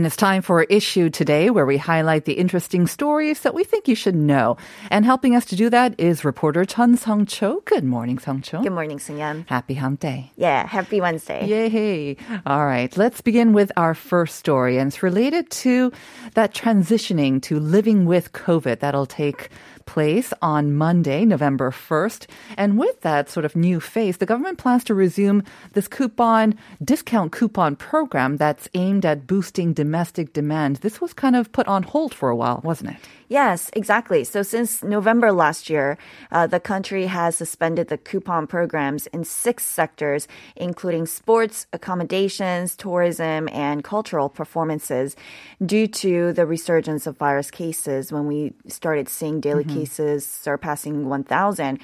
And it's time for issue today where we highlight the interesting stories that we think you should know. And helping us to do that is reporter Chun Sung Cho. Good morning, Sung Cho. Good morning, Sung Sunyan. Happy hump day. Yeah, happy Wednesday. Yay. All right. Let's begin with our first story. And it's related to that transitioning to living with COVID that'll take place on Monday, November 1st. And with that sort of new face, the government plans to resume this coupon, discount coupon program that's aimed at boosting domestic demand. This was kind of put on hold for a while, wasn't it? Yes, exactly. So since November last year, uh, the country has suspended the coupon programs in six sectors, including sports, accommodations, tourism, and cultural performances, due to the resurgence of virus cases when we started seeing daily cases surpassing 1,000.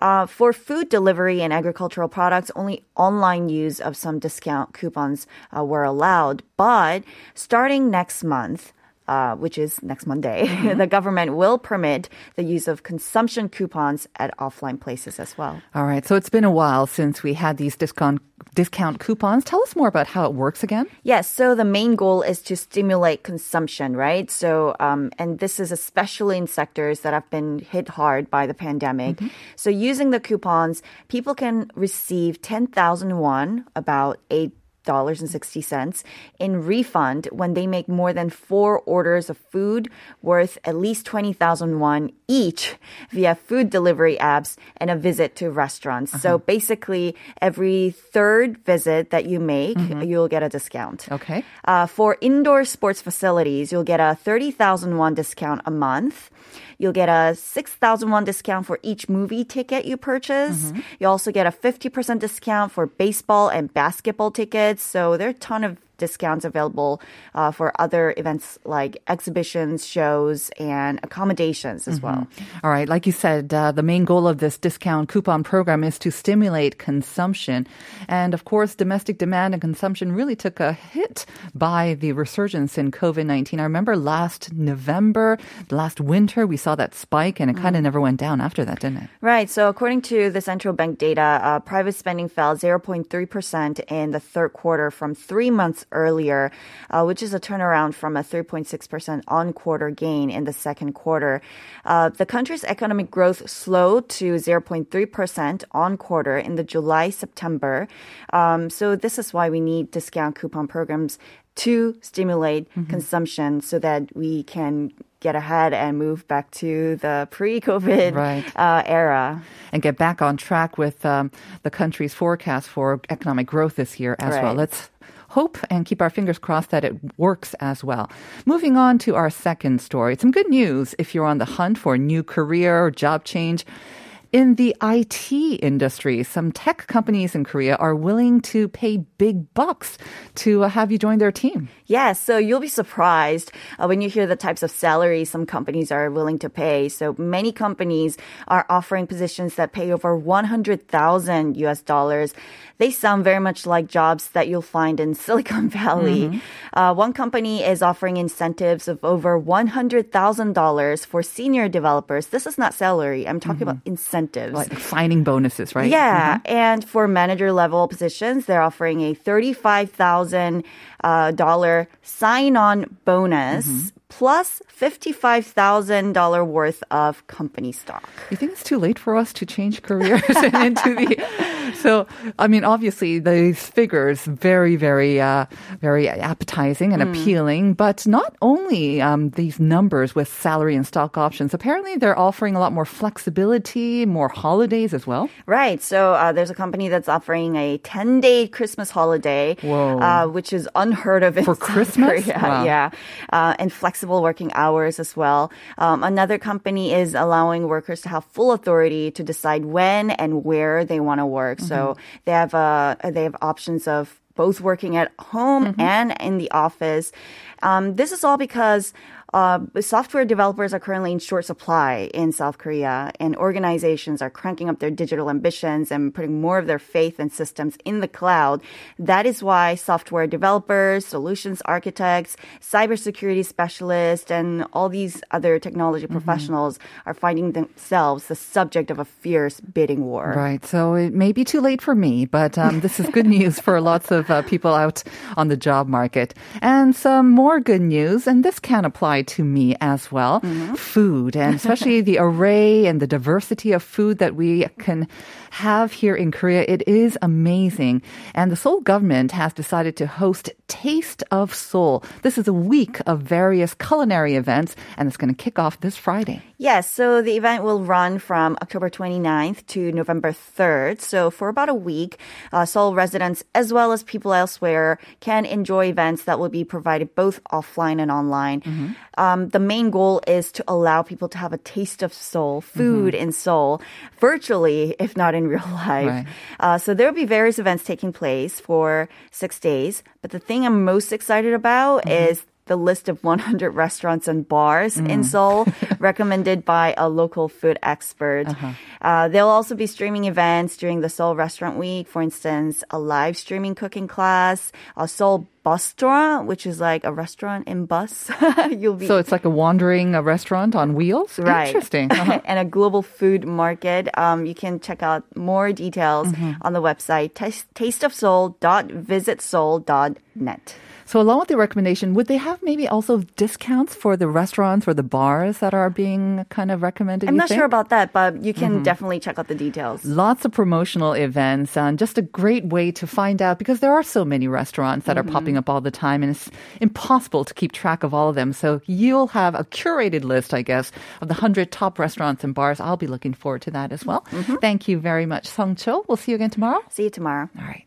Uh, for food delivery and agricultural products, only online use of some discount coupons uh, were allowed. But starting next month, uh, which is next Monday, the government will permit the use of consumption coupons at offline places as well. All right. So it's been a while since we had these discount discount coupons. Tell us more about how it works again. Yes, so the main goal is to stimulate consumption, right? So, um, and this is especially in sectors that have been hit hard by the pandemic. So, using the coupons, people can receive 10,000 won, about eight dollars and sixty cents in refund when they make more than four orders of food worth at least twenty thousand won each via food delivery apps and a visit to restaurants. So uh-huh. basically, every third visit that you make, mm-hmm. you'll get a discount. Okay. Uh, for indoor sports facilities, you'll get a 30,000 won discount a month. You'll get a 6,000 won discount for each movie ticket you purchase. Mm-hmm. You also get a 50% discount for baseball and basketball tickets. So there are a ton of discounts available uh, for other events like exhibitions, shows, and accommodations as well. All right. Like you said, uh, the main goal of this discount coupon program is to stimulate consumption. And of course, domestic demand and consumption really took a hit by the resurgence in COVID 19. I remember last November, last winter, we saw that spike and it kind of never went down after that, didn't it? Right. So according to the central bank data, uh, private spending fell 0.3% in the third quarter from three months earlier, uh, which is a turnaround from a 3.6% on quarter gain in the second quarter. Uh, the country's economic growth slowed to 0.3% on quarter in the July September. Um, so this is why we need discount coupon programs to stimulate consumption so that we can get ahead and move back to the pre-COVID Right. uh, era. and get back on track with um, the country's forecast for economic growth this year as well. Let's hope and keep our fingers crossed that it works as well. Moving on to our second story. Some good news if you're on the hunt for a new career or job change. In the IT industry, some tech companies in Korea are willing to pay big bucks to uh, have you join their team. Yes, so you'll be surprised uh, when you hear the types of salaries some companies are willing to pay. So many companies are offering positions that pay over 100,000 US dollars. They sound very much like jobs that you'll find in Silicon Valley. Uh, one company is offering incentives of over $100,000 for senior developers. This is not salary. I'm talking about incentives. Like signing bonuses, right? Yeah, and for manager level positions, they're offering a thirty-five thousand uh, sign-on bonus plus fifty-five thousand dollar worth of company stock. You think it's too late for us to change careers and into the? So, I mean, obviously, these figures very, very, uh, very appetizing and appealing. But not only um, these numbers with salary and stock options. Apparently, they're offering a lot more flexibility, more holidays as well. Right. So uh, there's a company that's offering a 10 day Christmas holiday, Whoa. uh, which is unheard of For Christmas? Korea. Wow. Yeah. Uh, and flexible flexible working hours as well. Um, another company is allowing workers to have full authority to decide when and where they want to work. So they have uh, they have options of both working at home and in the office. Um, this is all because uh, software developers are currently in short supply in South Korea, and organizations are cranking up their digital ambitions and putting more of their faith and systems in the cloud. That is why software developers, solutions architects, cybersecurity specialists, and all these other technology professionals are finding themselves the subject of a fierce bidding war. Right. So it may be too late for me, but um, this is good news for lots of uh, people out on the job market. And some more good news, and this can apply to me as well. Food, and especially the array and the diversity of food that we can have here in Korea. It is amazing. And the Seoul government has decided to host Taste of Seoul. This is a week of various culinary events, and it's going to kick off this Friday. Yes, so the event will run from October 29th to November 3rd. So for about a week, uh, Seoul residents as well as people elsewhere can enjoy events that will be provided both offline and online. Um, the main goal is to allow people to have a taste of Seoul, food in Seoul, virtually, if not in real life. Right. Uh, so there will be various events taking place for six days. But the thing I'm most excited about is the list of 100 restaurants and bars in Seoul recommended by a local food expert. Uh, there'll also be streaming events during the Seoul Restaurant Week. For instance, a live streaming cooking class, a Seoul bus tour, which is like a restaurant in bus. You'll be So it's like a wandering uh, restaurant on wheels? Right. Interesting. Uh-huh. and a global food market. Um, you can check out more details on the website taste, tasteofseoul.visitseoul.net. So along with the recommendation, would they have maybe also discounts for the restaurants or the bars that are being kind of recommended? I'm you not think? sure about that, but you can mm-hmm. definitely check out the details. Lots of promotional events and just a great way to find out because there are so many restaurants that are popping mm-hmm. up all the time and it's impossible to keep track of all of them. So you'll have a curated list, I guess, of the 100 top restaurants and bars. I'll be looking forward to that as well. Mm-hmm. Thank you very much, Song Cho. We'll see you again tomorrow. See you tomorrow. All right.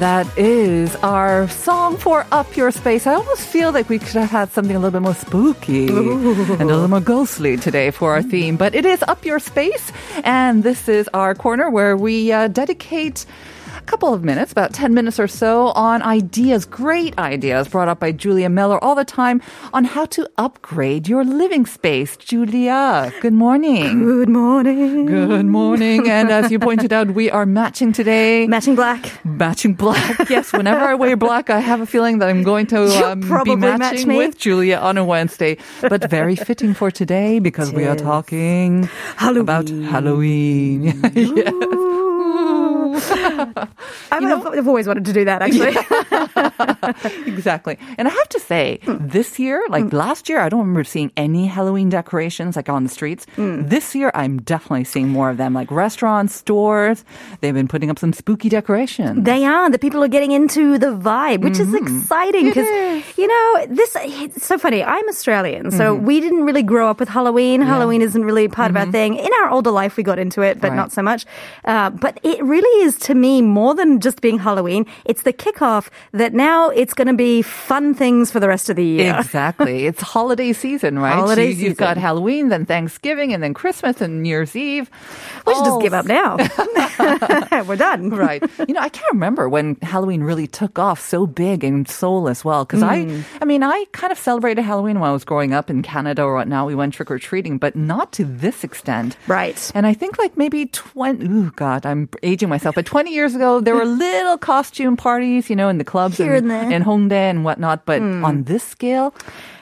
That is our song for Up Your Space. I almost feel like we could have had something a little bit more spooky and a little more ghostly today for our theme. But it is Up Your Space. And this is our corner where we uh, dedicate a couple of minutes, about 10 minutes or so, on ideas, great ideas brought up by Julia Miller all the time on how to upgrade your living space. Julia, good morning. Good morning. Good morning. And as you pointed out, we are matching today. Matching black. Matching black. Yes, whenever I wear black, I have a feeling that I'm going to um, be probably match matching with Julia on a Wednesday. But very fitting for today because we are talking about Halloween. yes. I've, I've always wanted to do that, actually. Exactly. And I have to say, this year, like mm. last year, I don't remember seeing any Halloween decorations like on the streets. Mm. This year, I'm definitely seeing more of them, like restaurants, stores. They've been putting up some spooky decorations. They are. The people are getting into the vibe, which is mm-hmm. exciting because, you know, this, it's so funny. I'm Australian, so mm-hmm. we didn't really grow up with Halloween. Halloween isn't really part of our mm-hmm. thing. In our older life, we got into it, but Right. not so much. Uh, but it really is, to me, more than just being Halloween. It's the kickoff that now it's going to be fun things for the rest of the year. Exactly. It's holiday season, right? Holiday you, You've got. Halloween, then Thanksgiving, and then Christmas and New Year's Eve. We should just give up now. We're done. right. You know, I can't remember when Halloween really took off so big in Seoul as well. Because I, mm. I mean, I kind of celebrated Halloween when I was growing up in Canada or whatnot. We went trick or treating, but not to this extent. Right. And I think like maybe 20, oh God, I'm aging myself, but 20 years ago, there were little costume parties, you know, in the clubs Here and there. in Hongdae and whatnot. But hmm. on this scale,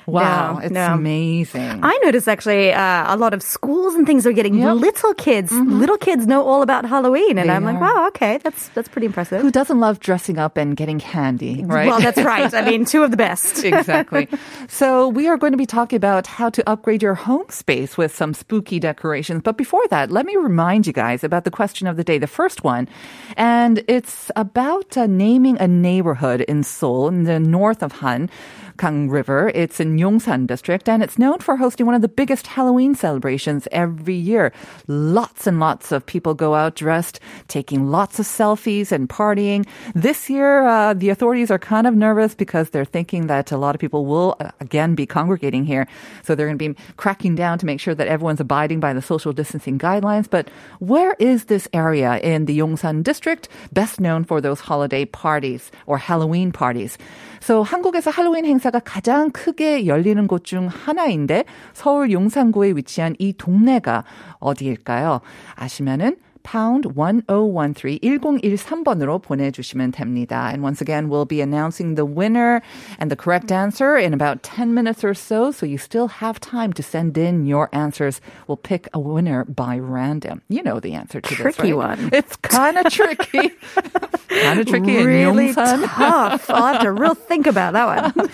wow, No, it's amazing. I noticed actually uh, a lot of schools and things are getting Yep. little kids. Little kids know all about Halloween, and They I'm like, wow, okay, that's that's pretty impressive. Who doesn't love dressing up and getting candy, right? Well, that's right. I mean, two of the best. exactly. So we are going to be talking about how to upgrade your home space with some spooky decorations. But before that, let me remind you guys about the question of the day, the first one. And it's about uh, naming a neighborhood in Seoul in the north of Han. Gang River. It's in Yongsan district and it's known for hosting one of the biggest Halloween celebrations every year. Lots and lots of people go out dressed, taking lots of selfies and partying. This year, uh, the authorities are kind of nervous because they're thinking that a lot of people will uh, again be congregating here. So they're going to be cracking down to make sure that everyone's abiding by the social distancing guidelines. But where is this area in the Yongsan district best known for those holiday parties or Halloween parties? So 한국에서 할로윈 행사 가 가장 크게 열리는 곳 중 하나인데 서울 용산구에 위치한 이 동네가 어디일까요? 아시면은 pound 1013 1013번으로 보내주시면 됩니다. And once again, we'll be announcing the winner and the correct answer in about 10 minutes or so. So you still have time to send in your answers. We'll pick a winner by random. You know the answer to this, Tricky right? one. It's kind of tricky. kind of tricky in really Yongsan. tough. I'll have to real think about that one.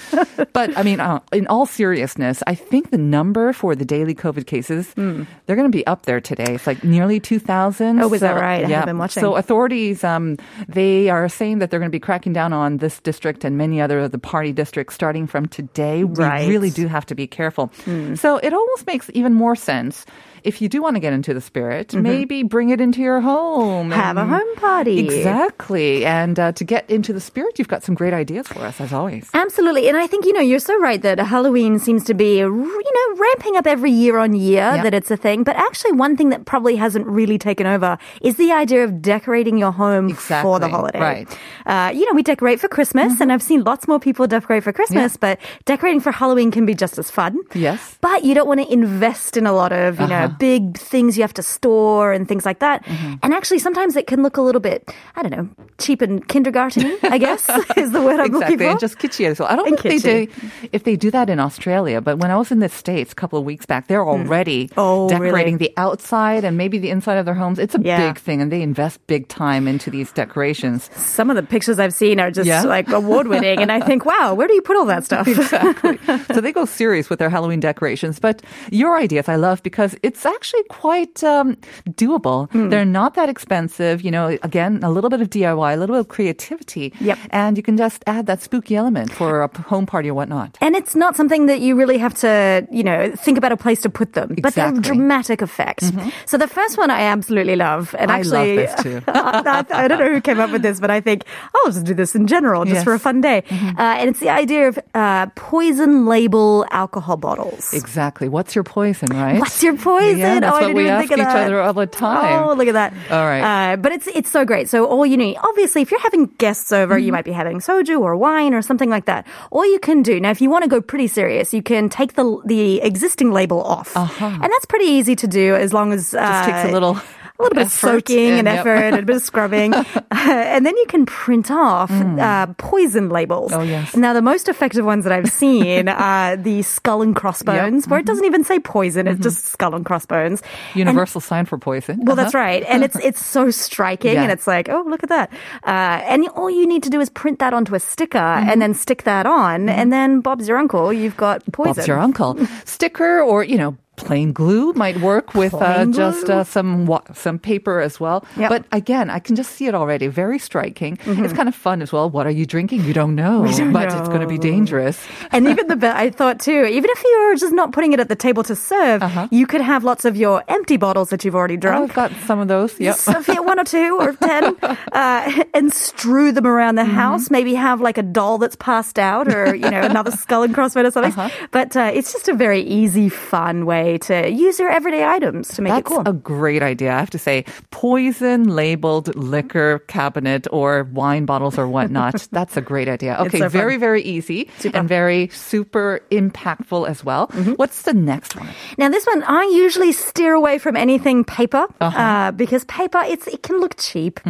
But I mean, uh, in all seriousness, I think the number for the daily COVID cases, they're going to be up there today. It's like nearly 2,000. Hmm. Oh, is that right? I yeah. haven't been watching. So authorities, um, they are saying that they're going to be cracking down on this district and many other of the party districts starting from today. Right. We really do have to be careful. So it almost makes even more sense. If you do want to get into the spirit, maybe bring it into your home. Mm-hmm. Have a home party. Exactly. And uh, to get into the spirit, you've got some great ideas for us, as always. Absolutely. And I think, you know, you're so right that Halloween seems to be, you know, ramping up every year on year, Yeah. that it's a thing. But actually, one thing that probably hasn't really taken over is the idea of decorating your home for the holiday. Right. Mm-hmm. Uh, you know, we decorate for Christmas, and I've seen lots more people decorate for Christmas, but decorating for Halloween can be just as fun. Yes. But you don't want to invest in a lot of, you know, Uh-huh. Big things you have to store and things like that. Mm-hmm. And actually, sometimes it can look a little bit, I don't know, cheap and kindergarten I guess, is the word I'm exactly, looking for. and just kitschy as well. I don't And know if they do if they do that in Australia, but when I was in the states a couple of weeks back, they're already Oh, decorating really? the outside and maybe the inside of their homes. It's a Yeah. big thing, and they invest big time into these decorations. Some of the pictures I've seen are just Yeah? like award winning, and I think, wow, where do you put all that stuff? exactly. so they go serious with their Halloween decorations. But your ideas I love because it's actually quite um, doable. Hmm. They're not that expensive. You know, again, a little bit of DIY, a little bit of creativity. Yep. And you can just add that spooky element for a home party or whatnot. And it's not something that you really have to, you know, think about a place to put them, but they're Exactly. Mm-hmm. dramatic effect. So the first one I absolutely love, and I love actually, this too. I, I don't know who came up with this, but I think I'll just do this in general, just Yes. Mm-hmm. for a fun day. Uh, and it's the idea of uh, poison label alcohol bottles. Exactly. What's your poison, right? What's your poison? Yeah, that's oh, I what didn't we even ask each that. other all the time. Oh, look at that. All right. Uh, but it's it's so great. So all you need, obviously, if you're having guests over, Mm-hmm. you might be having soju or wine or something like that. All you can do now, if you want to go pretty serious, you can take the the existing label off, Uh-huh. and that's pretty easy to do as long as uh, Just takes a little. a little bit of soaking and, and- yep. effort and a bit of scrubbing. uh, and then you can print off uh, poison labels. Mm. Oh, yes. Now, the most effective ones that I've seen are the skull and crossbones, where it doesn't even say poison, it's just skull and crossbones. And- Mm-hmm. Universal sign for poison. well, that's right, and it's it's so striking, and it's like, oh, look at that. Uh, and all you need to do is print that onto a sticker, and then stick that on, and then Bob's your uncle. You've got poison. Bob's your uncle. Sticker or, you know, plain glue might work with uh, just uh, some wa- some paper as well. Yep. But again, I can just see it already. Very striking. It's kind of fun as well. What are you drinking? You don't know, don't but it's going to be dangerous. And even the bit I thought too, even if you're just not putting it at the table to serve, you could have lots of your empty bottles that you've already Oh, drunk. I've got some of those. Yep. So if you one or two or ten, uh, and strew them around the house. Maybe have like a doll that's passed out, or you know another skull and crossbones or something. But uh, it's just a very easy, fun way to use your everyday items to make That's it cool. a great idea. I have to say, poison labeled liquor cabinet or wine bottles or whatnot. That's a great idea. Okay, so very, very easy and very super impactful as well. Mm-hmm. What's the next one? Now, this one, I usually steer away from anything paper Uh-huh. uh, because paper, it's it can look cheap,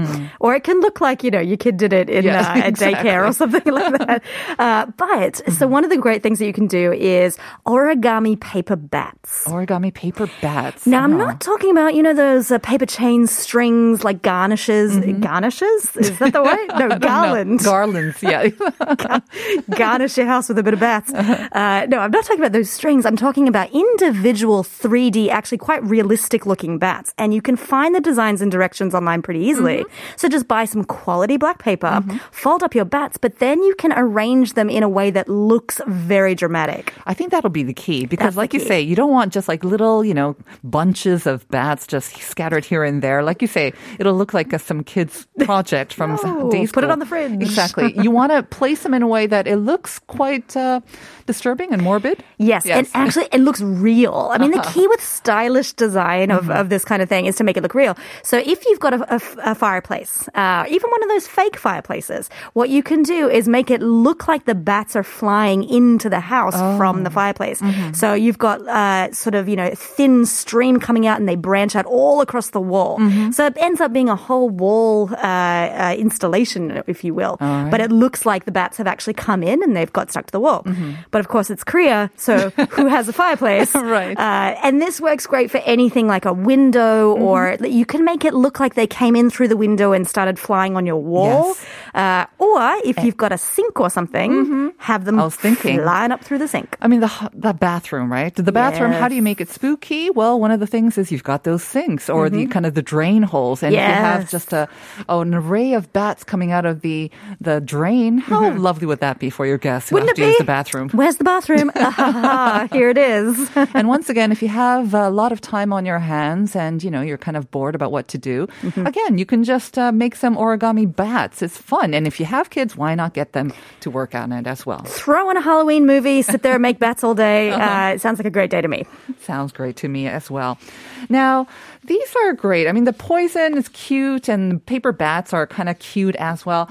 or it can look like you know your kid did it in Mm. Uh, at daycare or something like that. Uh, but Mm-hmm. so one of the great things that you can do is origami paper bats. Origami paper bats. Now, I'm Uh-huh. not talking about, you know, those uh, paper chain strings like garnishes. Garnishes? Is that the word? No, garlands. garlands, yeah. garnish your house with a bit of bats. Uh, no, I'm not talking about those strings. I'm talking about individual 3D, actually quite realistic looking bats. And you can find the designs and directions online pretty easily. So just buy some quality black paper, fold up your bats, but then you can arrange them in a way that looks very dramatic. I think that'll be the key because, That's like you say, you don't want just like little, you know, bunches of bats just scattered here and there. Like you say, it'll look like a, some kid's project from No, day put it on the fridge. Exactly. you want to place them in a way that it looks quite uh, disturbing and morbid. Yes, and actually, it looks real. I mean, the key with stylish design of, Mm-hmm. of this kind of thing is to make it look real. So, if you've got a fireplace, uh, even one of those fake fireplaces, what you can do is make it look like the bats are flying into the house from Oh. the fireplace. Mm-hmm. So, you've got uh, sort of, you know, thin stream coming out and they branch out all across the wall. Mm-hmm. So, it ends up being a whole wall uh, uh, installation, if you will. But it looks like the bats have actually come in and they've got stuck to the wall. But of course, it's Korea, so who has a fireplace? Right. Uh, and this works great for anything like a window, or you can make it look like they came in through the window and started flying on your wall. Yes. Uh, or if you've got a sink or something, have them I was thinking. flying up through the sink. I mean, the the bathroom, right? The bathroom. How do you make it spooky? Well, one of the things is you've got those sinks or the kind of the drain holes, and if you have just a oh, an array of bats coming out of the the drain, how lovely would that be for your guests who Wouldn't have it to use be? the bathroom? Where's the bathroom? Ah, Here it is. and once again, if you have a lot of time on your hands and you know you're kind of bored about what to do, Mm-hmm. again, you can just uh, make some origami bats. It's fun, and if you have kids, why not get them to work on it as well? Throw in a Halloween movie, sit there and make bats all day. Uh-huh. Uh, it sounds like a great day to me. Sounds great to me as well. Now, these are great. I mean, the poison is cute, and paper bats are kind of cute as well.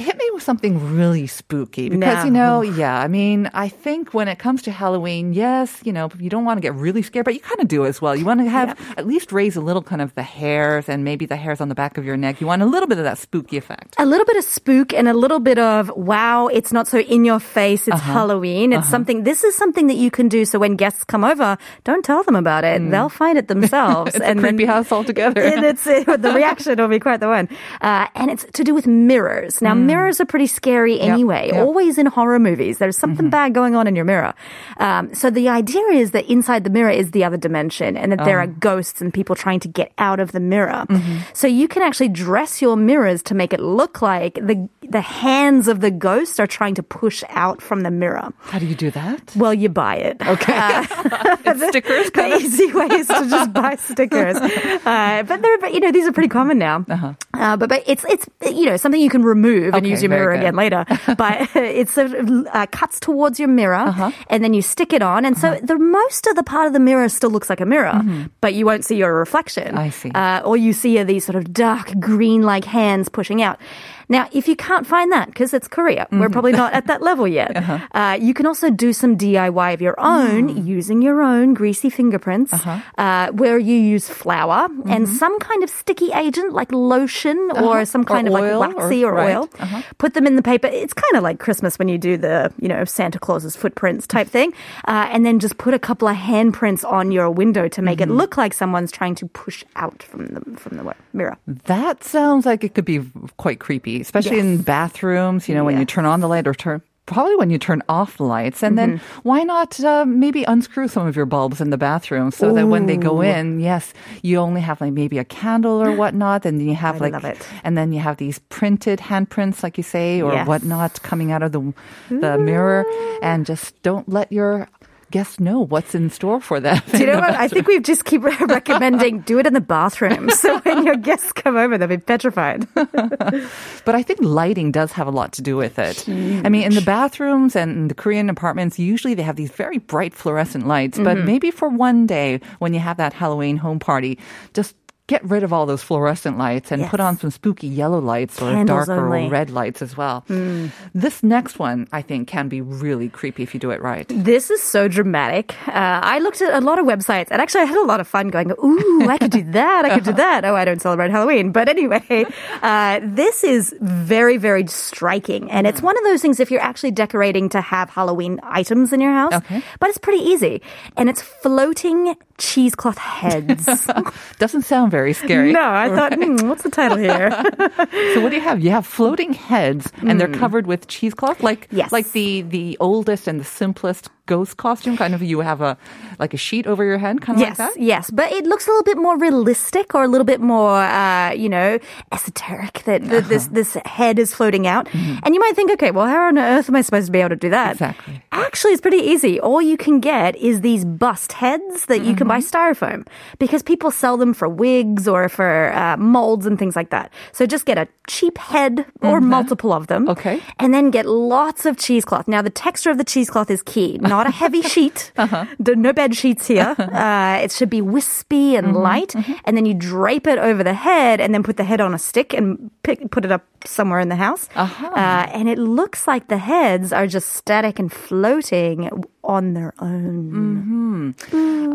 Hit me with something really spooky because, you know, yeah, I mean, I think when it comes to Halloween, yes, you know, you don't want to get really scared, but you kind of do as well. You want to have at least raise a little kind of the hairs and maybe the hairs on the back of your neck. You want a little bit of that spooky effect. a little bit of spook and a little bit of wow it's not so in your face it's Uh-huh. halloween it's something this is something that you can do so when guests come over don't tell them about it they'll find it themselves. It's a creepy house altogether. and it's it, the reaction will be quite the one uh, and it's to do with mirrors now mirrors are pretty scary anyway yep. Mm-hmm. always in horror movies there's something bad going on in your mirror um, so the idea is that inside the mirror is the other dimension and that there Oh. are ghosts and people trying to get out of the mirror Mm-hmm. so you can actually dress your mirrors to make it look like the the hands of the ghost are trying to push out from the mirror. How do you do that? Well, you buy it. Okay. it's stickers The of. easy way is to just buy stickers. Uh, but they're, but, you know, these are pretty common now. Uh-huh. but, but it's, it's, you know, something you can remove and Okay, use your mirror good. again later. but it sort of uh, cuts towards your mirror Uh-huh. and then you stick it on. And so the most of the part of the mirror still looks like a mirror, but you won't see your reflection. Mm-hmm. I see. Uh, all you see are these sort of dark green like hands pushing out. Now, if you can't find that, because it's Korea, we're Mm-hmm. probably not at that level yet, Uh-huh. uh, you can also do some DIY of your own Mm. using your own greasy fingerprints, Uh-huh. uh, where you use flour and Mm-hmm. some kind of sticky agent like lotion or some Uh-huh. Or kind of oil like waxy or- or, right. oil. Uh-huh. Put them in the paper. It's kind of like Christmas when you do the, you know, Santa Claus's footprints type thing. Uh, and then just put a couple of handprints on your window to make Mm-hmm. it look like someone's trying to push out from the, from the mirror. That sounds like it could be quite creepy, especially in bathrooms. You know, when you turn on the light or turn probably when you turn off the lights. And then why not uh, maybe unscrew some of your bulbs in the bathroom so that when they go in, yes, you only have like maybe a candle or whatnot, and then you have I like, and then you have these printed handprints, like you say, or Yes. whatnot coming out of the the mirror, and just don't let your guests know what's in store for them. Do you know what? I think we just keep recommending do it in the bathroom. So when your guests come over, they'll be petrified. But I think lighting does have a lot to do with it. I mean, in the bathrooms and in the Korean apartments, usually they have these very bright fluorescent lights. But Mm-hmm. maybe for one day when you have that Halloween home party, just get rid of all those fluorescent lights and Yes. put on some spooky yellow lights or Candles darker only. Mm. red lights as well. This next one, I think, can be really creepy if you do it right. This is so dramatic. Uh, I looked at a lot of websites and actually I had a lot of fun going, ooh, I could do that. I could do that. Oh, I don't celebrate Halloween. But anyway, uh, this is very, very striking. And it's one of those things if you're actually decorating to have Halloween items in your house. Okay. But it's pretty easy. And it's floating cheesecloth heads. Doesn't sound very scary. no, I thought, hmm, what's the title here? So what do you have? You have floating heads, and they're covered with cheesecloth, like Mm. Yes. like the the oldest and the simplest ghost costume. Kind of, you have a like a sheet over your head, kind of yes, like that. yes, but it looks a little bit more realistic or a little bit more, uh, you know, esoteric. That that this Uh-huh. this head is floating out, Mm-hmm. and you might think, okay, well, how on earth am I supposed to be able to do that? Exactly. Actually, it's pretty easy. All you can get is these bust heads that you can buy Mm-hmm. styrofoam because people sell them for wigs or for uh, molds and things like that. So just get a cheap head or multiple of them. Mm-hmm. Okay. And then get lots of cheesecloth. Now, the texture of the cheesecloth is key. Not a heavy sheet. Uh-huh. No bed sheets here. Uh, it should be wispy and Mm-hmm. light. And then you drape it over the head and then put the head on a stick and pick, put it up somewhere in the house. Uh-huh. Uh, and it looks like the heads are just static and floating on their own.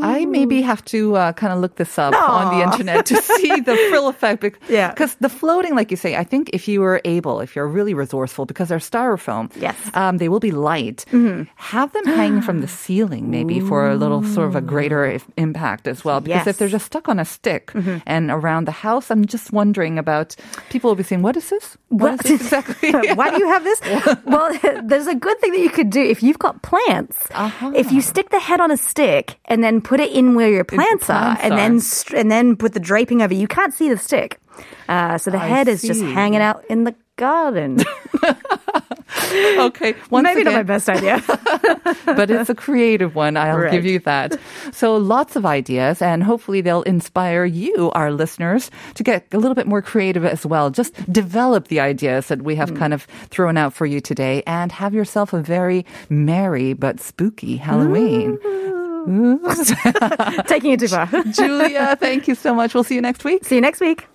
I maybe have to uh, kind of look this up on the internet to see the frill effect. Yeah. Because the floating, like you say, I think if you were able, if you're really resourceful, because they're styrofoam, Yes. um, they will be light. Have them hanging from the ceiling, maybe for a little sort of a greater if- impact as well. Because if they're just stuck on a stick and around the house, I'm just wondering about people will be saying, "What is this? What is this exactly?" Why do you have this? well, there's a good thing that you could do if you've got plants. Uh-huh. If you stick the head on a stick and then put it in where your plants, plants are, and then and then put the draping over, you can't see the stick. Uh, so the I head is just hanging out in the garden. okay. Once Maybe not my best idea. but it's a creative one. I'll Right. give you that. So lots of ideas, and hopefully they'll inspire you, our listeners, to get a little bit more creative as well. Just develop the ideas that we have Hmm. kind of thrown out for you today, and have yourself a very merry but spooky Halloween. Taking it too far. Julia, thank you so much. We'll see you next week. See you next week.